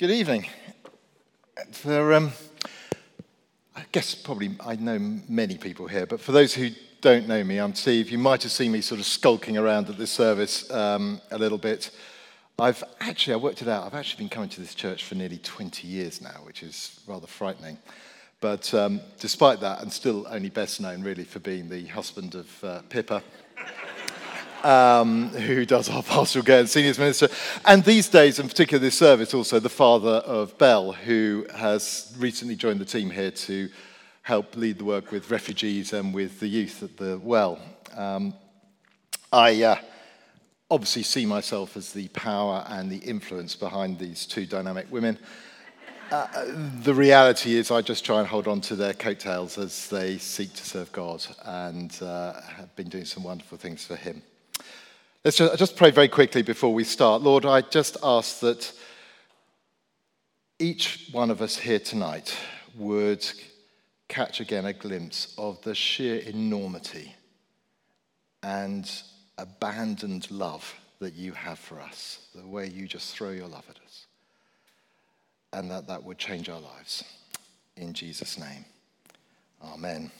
Good evening. For, um, I guess probably I know many people here, but for those who don't know me, I'm Steve. You might have seen me sort of skulking around at this service um, a little bit. I've actually, I worked it out, I've actually been coming to this church for nearly 20 years now, which is rather frightening. But um, despite that, I'm still only best known really for being the husband of uh, Pippa um, who does our pastoral care and seniors minister. And these days, in particular this service, also the father of Bell, who has recently joined the team here to help lead the work with refugees and with the youth at the well. Um, I uh, obviously see myself as the power and the influence behind these two dynamic women. Uh, the reality is, I just try and hold on to their coattails as they seek to serve God and uh, have been doing some wonderful things for Him. Let's just, just pray very quickly before we start. Lord, I just ask that each one of us here tonight would catch again a glimpse of the sheer enormity and abandoned love that you have for us, the way you just throw your love at us, and that that would change our lives. In Jesus' name, amen.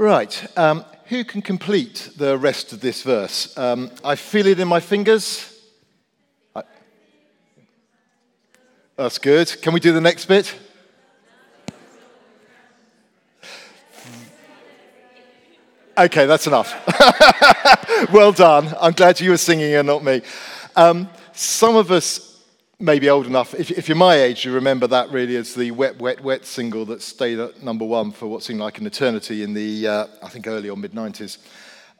Right. Um, who can complete the rest of this verse? Um, I feel it in my fingers. I... That's good. Can we do the next bit? Okay, that's enough. well done. I'm glad you were singing and not me. Um, some of us maybe old enough, if, if, you're my age, you remember that really as the Wet, Wet, Wet single that stayed at number one for what seemed like an eternity in the, uh, I think, early or mid 90s.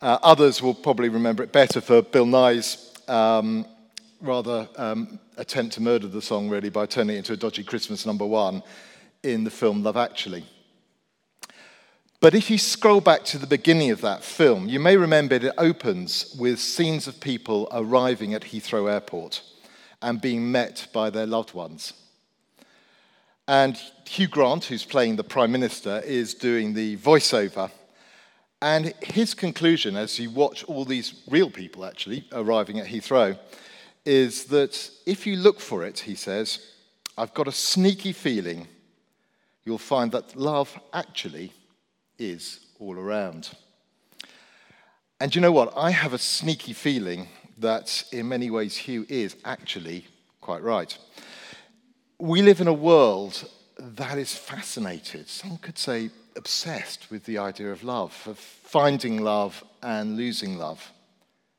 Uh, others will probably remember it better for Bill Nighy's um, rather um, attempt to murder the song, really, by turning it into a dodgy Christmas number one in the film Love Actually. But if you scroll back to the beginning of that film, you may remember it opens with scenes of people arriving at Heathrow Airport and being met by their loved ones. And Hugh Grant, who's playing the Prime Minister, is doing the voiceover. And his conclusion, as you watch all these real people actually arriving at Heathrow, is that if you look for it, he says, I've got a sneaky feeling you'll find that love actually is all around. And you know what? I have a sneaky feeling that in many ways Hugh is actually quite right. We live in a world that is fascinated, some could say obsessed with the idea of love, of finding love and losing love,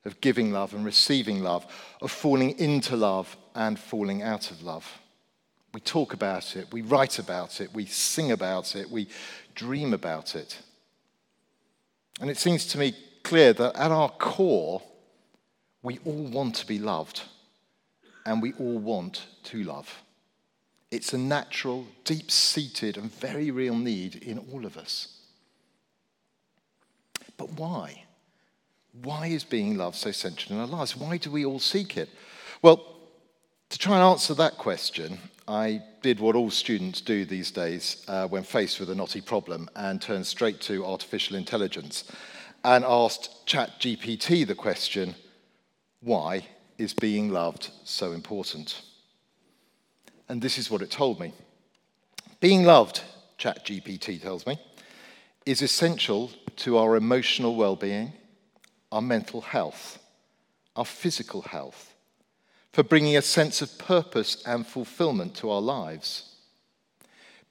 of giving love and receiving love, of falling into love and falling out of love. We talk about it, we write about it, we sing about it, we dream about it. And it seems to me clear that at our core, we all want to be loved, and we all want to love. It's a natural, deep seated, and very real need in all of us. But why? Why is being loved so central in our lives? Why do we all seek it? Well, to try and answer that question, I did what all students do these days uh, when faced with a knotty problem and turned straight to artificial intelligence and asked ChatGPT the question why is being loved so important? And this is what it told me. Being loved, ChatGPT tells me, is essential to our emotional well being, our mental health, our physical health, for bringing a sense of purpose and fulfillment to our lives.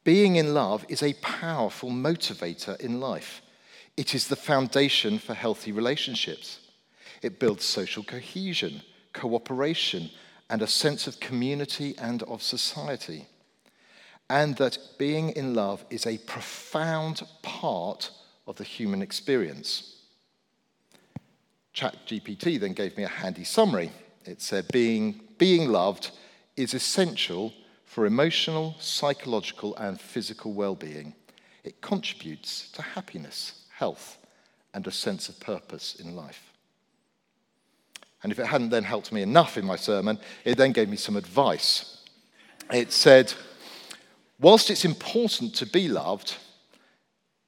Being in love is a powerful motivator in life. It is the foundation for healthy relationships. It builds social cohesion, cooperation, and a sense of community and of society. And that being in love is a profound part of the human experience. ChatGPT then gave me a handy summary. It said, being, being loved is essential for emotional, psychological, and physical well being. It contributes to happiness, health, and a sense of purpose in life. And if it hadn't then helped me enough in my sermon, it then gave me some advice. It said, whilst it's important to be loved,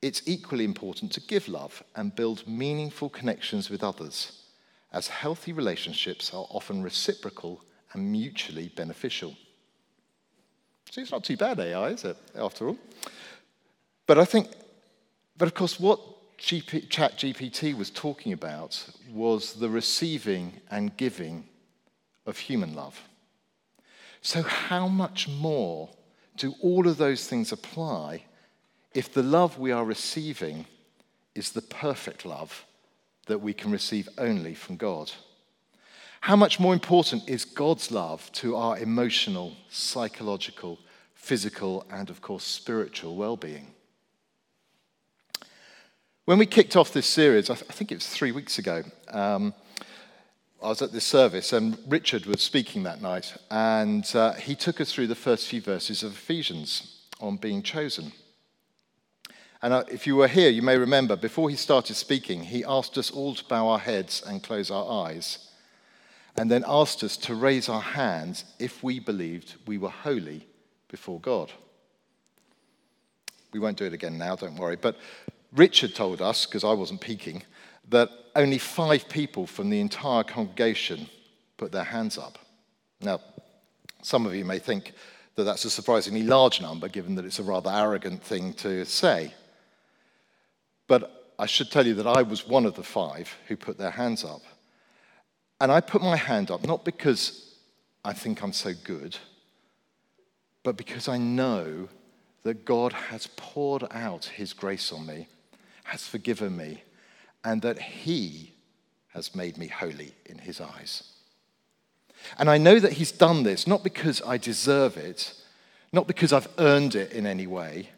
it's equally important to give love and build meaningful connections with others, as healthy relationships are often reciprocal and mutually beneficial. See, it's not too bad AI, is it, after all? But I think, but of course, what GP, Chat GPT was talking about was the receiving and giving of human love. So, how much more do all of those things apply if the love we are receiving is the perfect love that we can receive only from God? How much more important is God's love to our emotional, psychological, physical, and of course, spiritual well being? When we kicked off this series, I, th- I think it was three weeks ago, um, I was at this service and Richard was speaking that night, and uh, he took us through the first few verses of Ephesians on being chosen. And uh, if you were here, you may remember before he started speaking, he asked us all to bow our heads and close our eyes, and then asked us to raise our hands if we believed we were holy before God. We won't do it again now, don't worry. But Richard told us, because I wasn't peeking, that only five people from the entire congregation put their hands up. Now, some of you may think that that's a surprisingly large number, given that it's a rather arrogant thing to say. But I should tell you that I was one of the five who put their hands up. And I put my hand up not because I think I'm so good, but because I know that God has poured out his grace on me, has forgiven me, and that He has made me holy in His eyes. And I know that He's done this not because I deserve it, not because I've earned it in any way,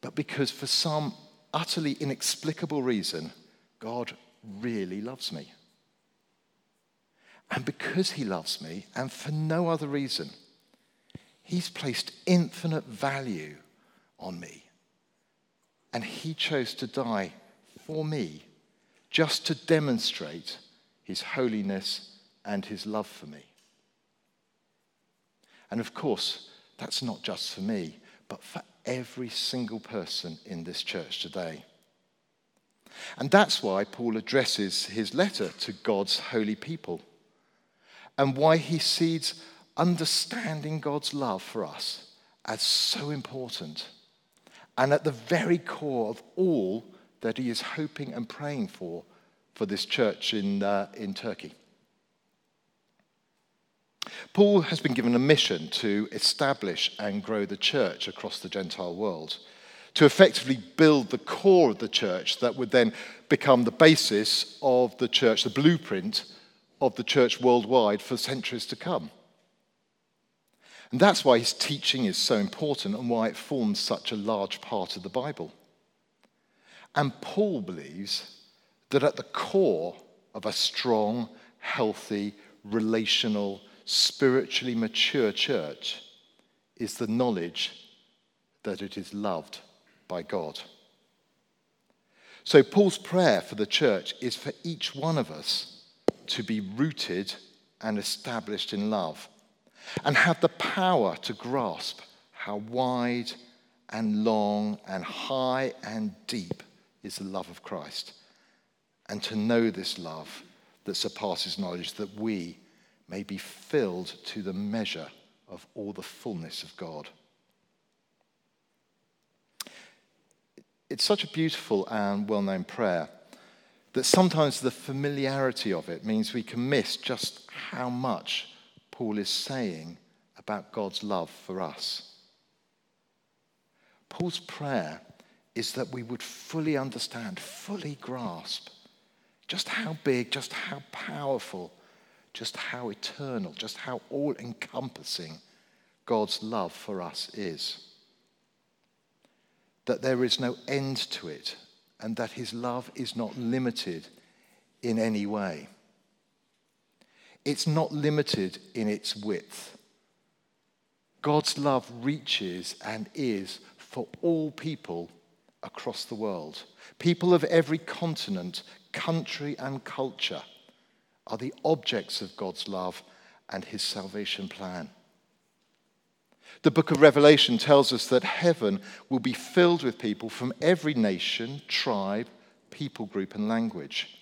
but because for some utterly inexplicable reason, God really loves me. And because He loves me, and for no other reason, He's placed infinite value on me. And He chose to die for me just to demonstrate his holiness and his love for me. And of course, that's not just for me, but for every single person in this church today. And that's why Paul addresses his letter to God's holy people and why he sees understanding God's love for us as so important and at the very core of all that he is hoping and praying for for this church in, uh, in Turkey. Paul has been given a mission to establish and grow the church across the Gentile world, to effectively build the core of the church that would then become the basis of the church, the blueprint of the church worldwide for centuries to come. And that's why his teaching is so important and why it forms such a large part of the Bible. And Paul believes that at the core of a strong, healthy, relational, spiritually mature church is the knowledge that it is loved by God. So, Paul's prayer for the church is for each one of us to be rooted and established in love and have the power to grasp how wide and long and high and deep is the love of Christ. And to know this love that surpasses knowledge, that we may be filled to the measure of all the fullness of God. It's such a beautiful and well known prayer that sometimes the familiarity of it means we can miss just how much Paul is saying about God's love for us. Paul's prayer is that we would fully understand, fully grasp just how big, just how powerful, just how eternal, just how all encompassing God's love for us is. That there is no end to it, and that his love is not limited in any way. It's not limited in its width. God's love reaches and is for all people across the world. People of every continent, country, and culture are the objects of God's love and his salvation plan. The book of Revelation tells us that heaven will be filled with people from every nation, tribe, people group, and language.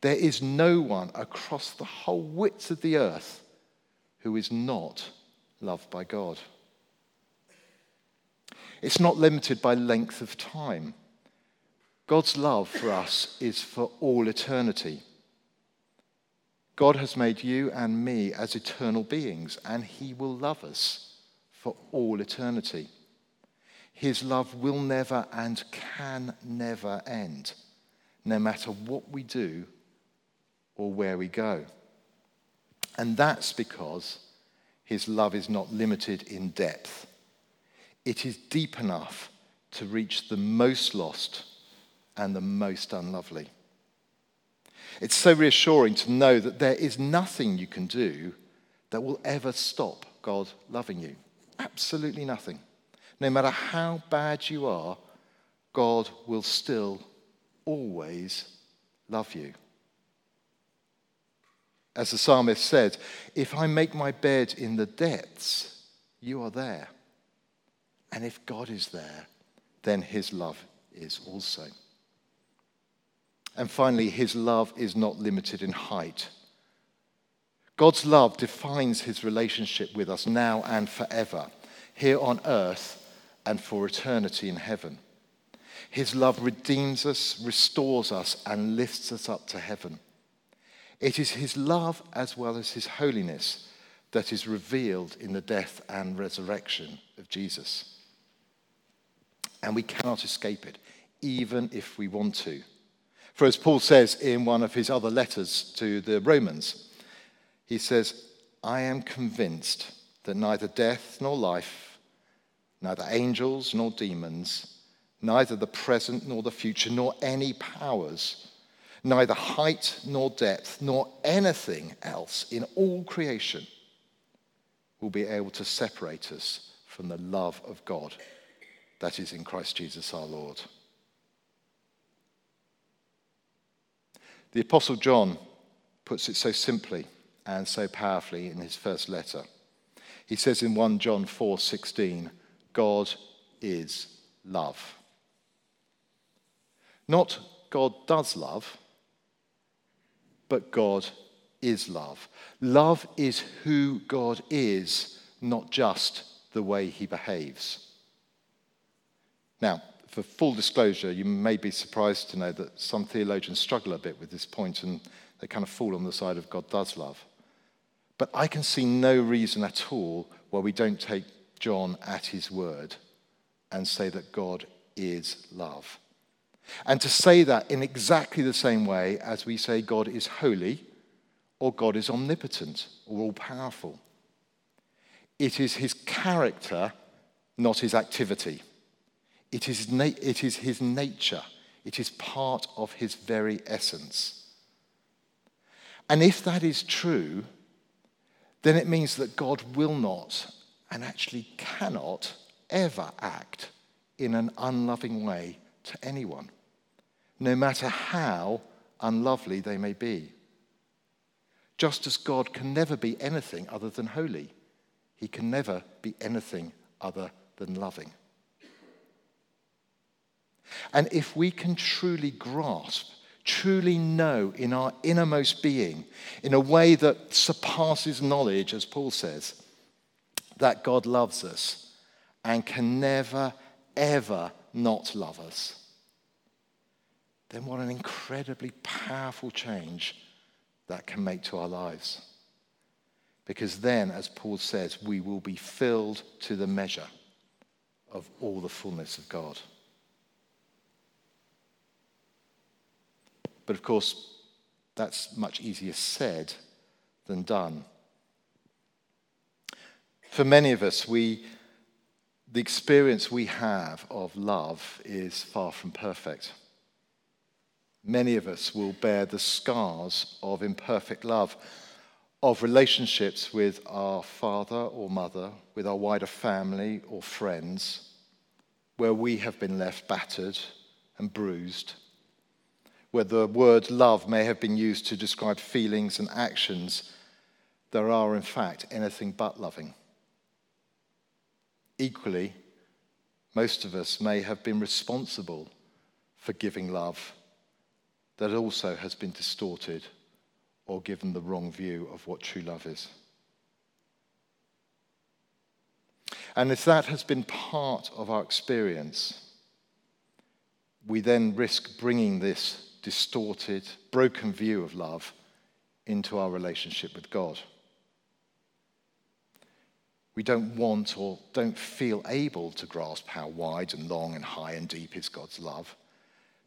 There is no one across the whole width of the earth who is not loved by God. It's not limited by length of time. God's love for us is for all eternity. God has made you and me as eternal beings, and He will love us for all eternity. His love will never and can never end, no matter what we do or where we go. And that's because His love is not limited in depth. It is deep enough to reach the most lost and the most unlovely. It's so reassuring to know that there is nothing you can do that will ever stop God loving you. Absolutely nothing. No matter how bad you are, God will still always love you. As the psalmist said, if I make my bed in the depths, you are there. And if God is there, then his love is also. And finally, his love is not limited in height. God's love defines his relationship with us now and forever, here on earth and for eternity in heaven. His love redeems us, restores us, and lifts us up to heaven. It is his love as well as his holiness that is revealed in the death and resurrection of Jesus. And we cannot escape it, even if we want to. For as Paul says in one of his other letters to the Romans, he says, I am convinced that neither death nor life, neither angels nor demons, neither the present nor the future, nor any powers, neither height nor depth, nor anything else in all creation will be able to separate us from the love of God that is in Christ Jesus our Lord. The Apostle John puts it so simply and so powerfully in his first letter. He says in 1 John 4:16, God is love. Not God does love, but God is love. Love is who God is, not just the way he behaves. Now, for full disclosure, you may be surprised to know that some theologians struggle a bit with this point and they kind of fall on the side of God does love. But I can see no reason at all why we don't take John at his word and say that God is love. And to say that in exactly the same way as we say God is holy or God is omnipotent or all powerful. It is his character, not his activity. It is, na- it is his nature, it is part of his very essence. And if that is true, then it means that God will not and actually cannot ever act in an unloving way to anyone, no matter how unlovely they may be. Just as God can never be anything other than holy, he can never be anything other than loving. And if we can truly grasp, truly know in our innermost being, in a way that surpasses knowledge, as Paul says, that God loves us and can never, ever not love us, then what an incredibly powerful change that can make to our lives. Because then, as Paul says, we will be filled to the measure of all the fullness of God. But of course, that's much easier said than done. For many of us, we, the experience we have of love is far from perfect. Many of us will bear the scars of imperfect love, of relationships with our father or mother, with our wider family or friends, where we have been left battered and bruised where the word love may have been used to describe feelings and actions that are, in fact, anything but loving. Equally, most of us may have been responsible for giving love that also has been distorted or given the wrong view of what true love is. And if that has been part of our experience, we then risk bringing this distorted, broken view of love into our relationship with God. We don't want or don't feel able to grasp how wide and long and high and deep is God's love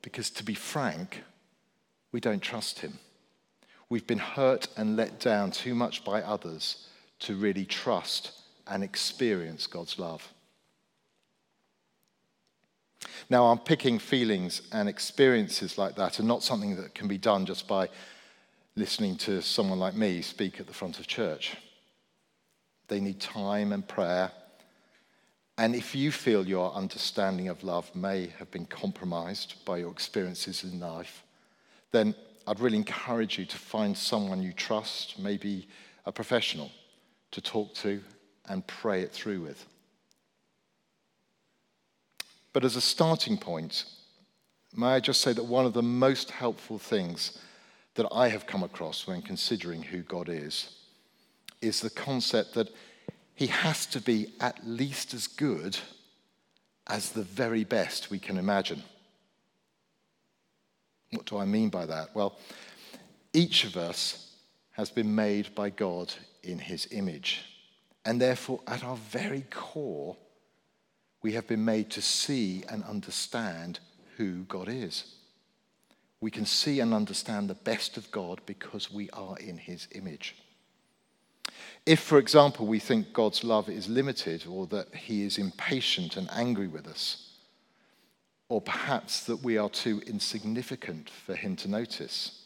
because, to be frank, we don't trust Him. We've been hurt and let down too much by others to really trust and experience God's love. Now, I'm picking feelings and experiences like that and not something that can be done just by listening to someone like me speak at the front of church. They need time and prayer. And if you feel your understanding of love may have been compromised by your experiences in life, then I'd really encourage you to find someone you trust, maybe a professional, to talk to and pray it through with. But as a starting point, may I just say that one of the most helpful things that I have come across when considering who God is is the concept that he has to be at least as good as the very best we can imagine. What do I mean by that? Well, each of us has been made by God in his image. And therefore, at our very core, we have been made to see and understand who God is. We can see and understand the best of God because we are in his image. If, for example, we think God's love is limited or that he is impatient and angry with us, or perhaps that we are too insignificant for him to notice,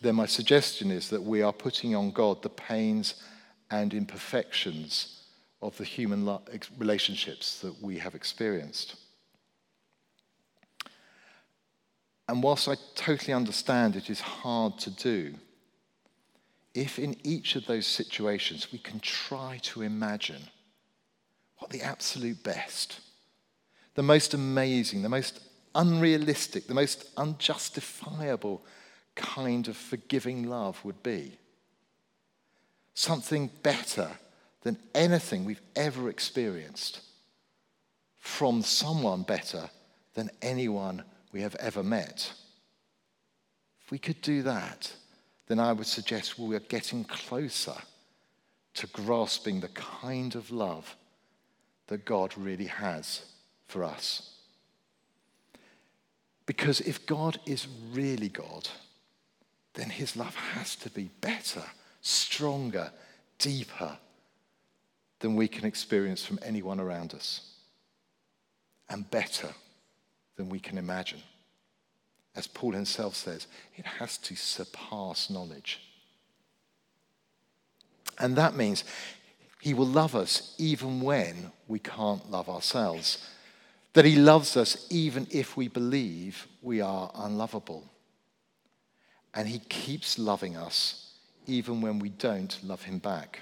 then my suggestion is that we are putting on God the pains and imperfections of the human relationships that we have experienced. And whilst I totally understand it is hard to do, if in each of those situations we can try to imagine what the absolute best, the most amazing, the most unrealistic, the most unjustifiable kind of forgiving love would be. Something better than anything we've ever experienced from someone better than anyone we have ever met. If we could do that, then I would suggest we are getting closer to grasping the kind of love that God really has for us. Because if God is really God, then his love has to be better, stronger, deeper than we can experience from anyone around us, and better than we can imagine as Paul himself says, it has to surpass knowledge. And that means he will love us even when we can't love ourselves. That he loves us even if we believe we are unlovable. And he keeps loving us even when we don't love him back.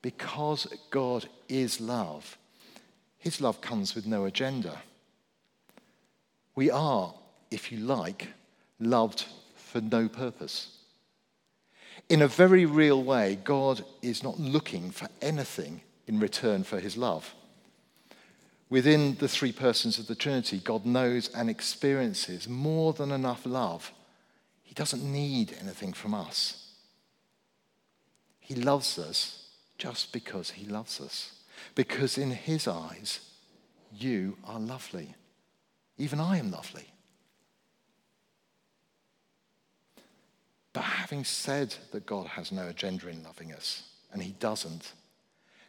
Because God is love, his love comes with no agenda. We are, if you like, loved for no purpose. In a very real way, God is not looking for anything in return for his love. Within the three persons of the Trinity, God knows and experiences more than enough love. He doesn't need anything from us. He loves us just because he loves us. Because in his eyes, you are lovely. Even I am lovely. But having said that God has no agenda in loving us, and he doesn't,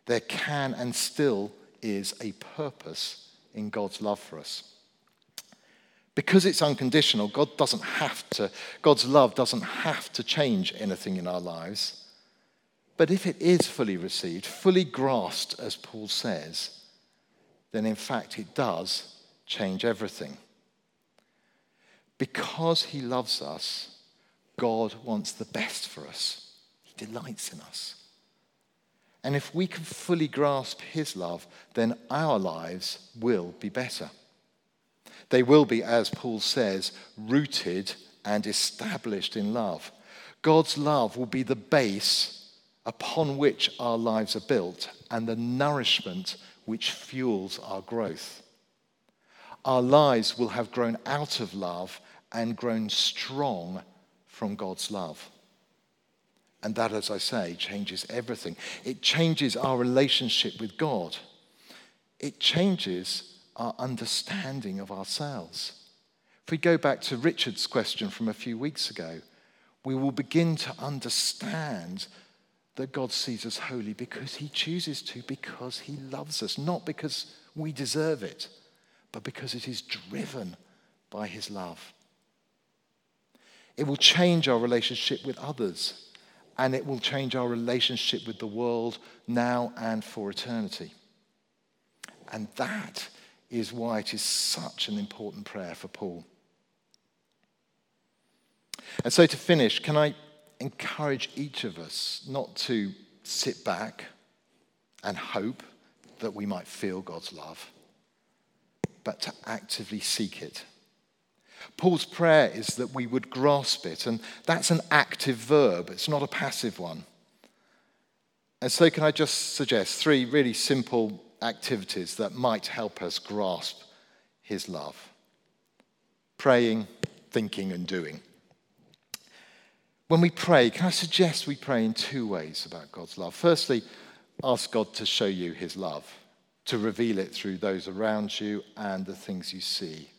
there can and still is a purpose in God's love for us. Because it's unconditional, God doesn't have to, God's love doesn't have to change anything in our lives. But if it is fully received, fully grasped, as Paul says, then in fact it does change everything. Because he loves us, God wants the best for us. He delights in us. And if we can fully grasp his love, then our lives will be better. They will be, as Paul says, rooted and established in love. God's love will be the base upon which our lives are built and the nourishment which fuels our growth. Our lives will have grown out of love and grown strong from God's love. And that, as I say, changes everything. It changes our relationship with God, it changes our understanding of ourselves. If we go back to Richard's question from a few weeks ago, we will begin to understand that God sees us holy because he chooses to, because he loves us, not because we deserve it, but because it is driven by his love. It will change our relationship with others, and it will change our relationship with the world now and for eternity. And that is why it is such an important prayer for Paul. And so, to finish, can I encourage each of us not to sit back and hope that we might feel God's love, but to actively seek it. Paul's prayer is that we would grasp it, and that's an active verb, it's not a passive one. And so, can I just suggest three really simple activities that might help us grasp his love? Praying, thinking, and doing. When we pray, can I suggest we pray in two ways about God's love? Firstly, ask God to show you his love, to reveal it through those around you and the things you see.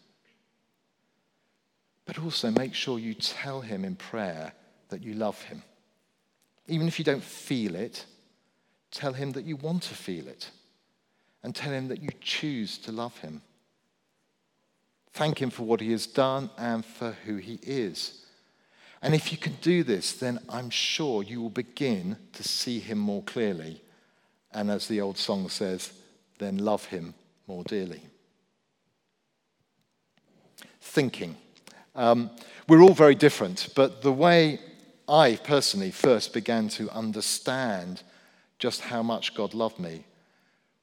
But also make sure you tell him in prayer that you love him. Even if you don't feel it, tell him that you want to feel it. And tell him that you choose to love him. Thank him for what he has done and for who he is. And if you can do this, then I'm sure you will begin to see him more clearly. And as the old song says, then love him more dearly. Thinking. Um, we're all very different, but the way I personally first began to understand just how much God loved me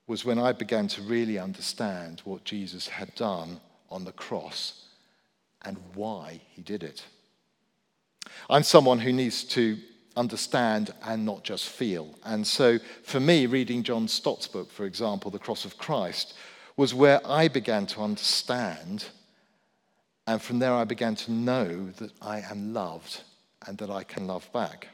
was when I began to really understand what Jesus had done on the cross and why he did it. I'm someone who needs to understand and not just feel. And so for me, reading John Stott's book, for example, The Cross of Christ, was where I began to understand. And from there, I began to know that I am loved and that I can love back.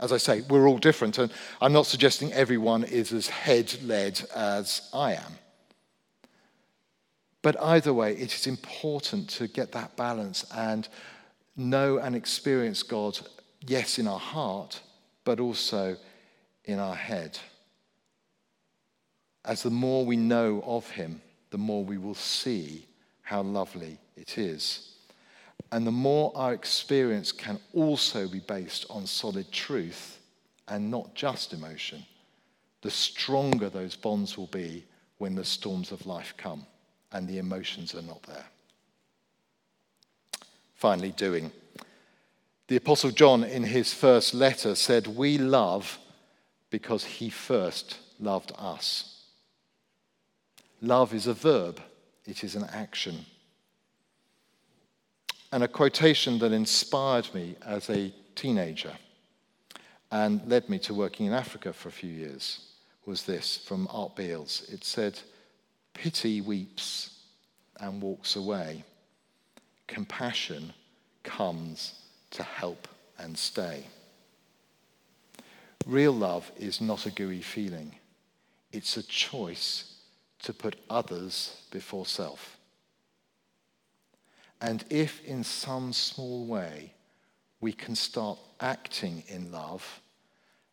As I say, we're all different, and I'm not suggesting everyone is as head led as I am. But either way, it is important to get that balance and know and experience God, yes, in our heart, but also in our head. As the more we know of Him, the more we will see how lovely it is. And the more our experience can also be based on solid truth and not just emotion, the stronger those bonds will be when the storms of life come and the emotions are not there. Finally, doing. The Apostle John, in his first letter, said, We love because he first loved us. Love is a verb, it is an action. And a quotation that inspired me as a teenager and led me to working in Africa for a few years was this from Art Beals. It said, Pity weeps and walks away compassion comes to help and stay. Real love is not a gooey feeling, it's a choice to put others before self. And if in some small way we can start acting in love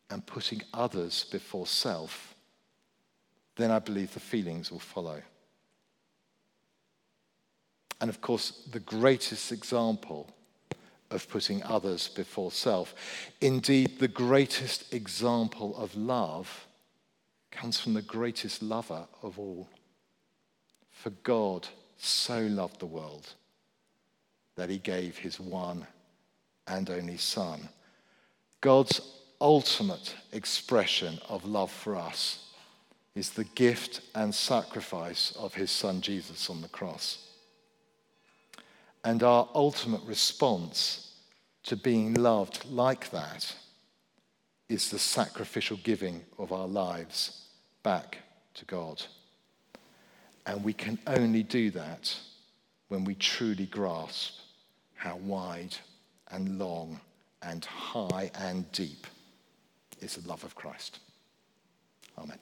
and putting others before self, then I believe the feelings will follow. And of course, the greatest example of putting others before self, indeed, the greatest example of love comes from the greatest lover of all. For God so loved the world that he gave his one and only Son. God's ultimate expression of love for us is the gift and sacrifice of his Son Jesus on the cross. And our ultimate response to being loved like that is the sacrificial giving of our lives back to God. And we can only do that when we truly grasp how wide and long and high and deep is the love of Christ. Amen.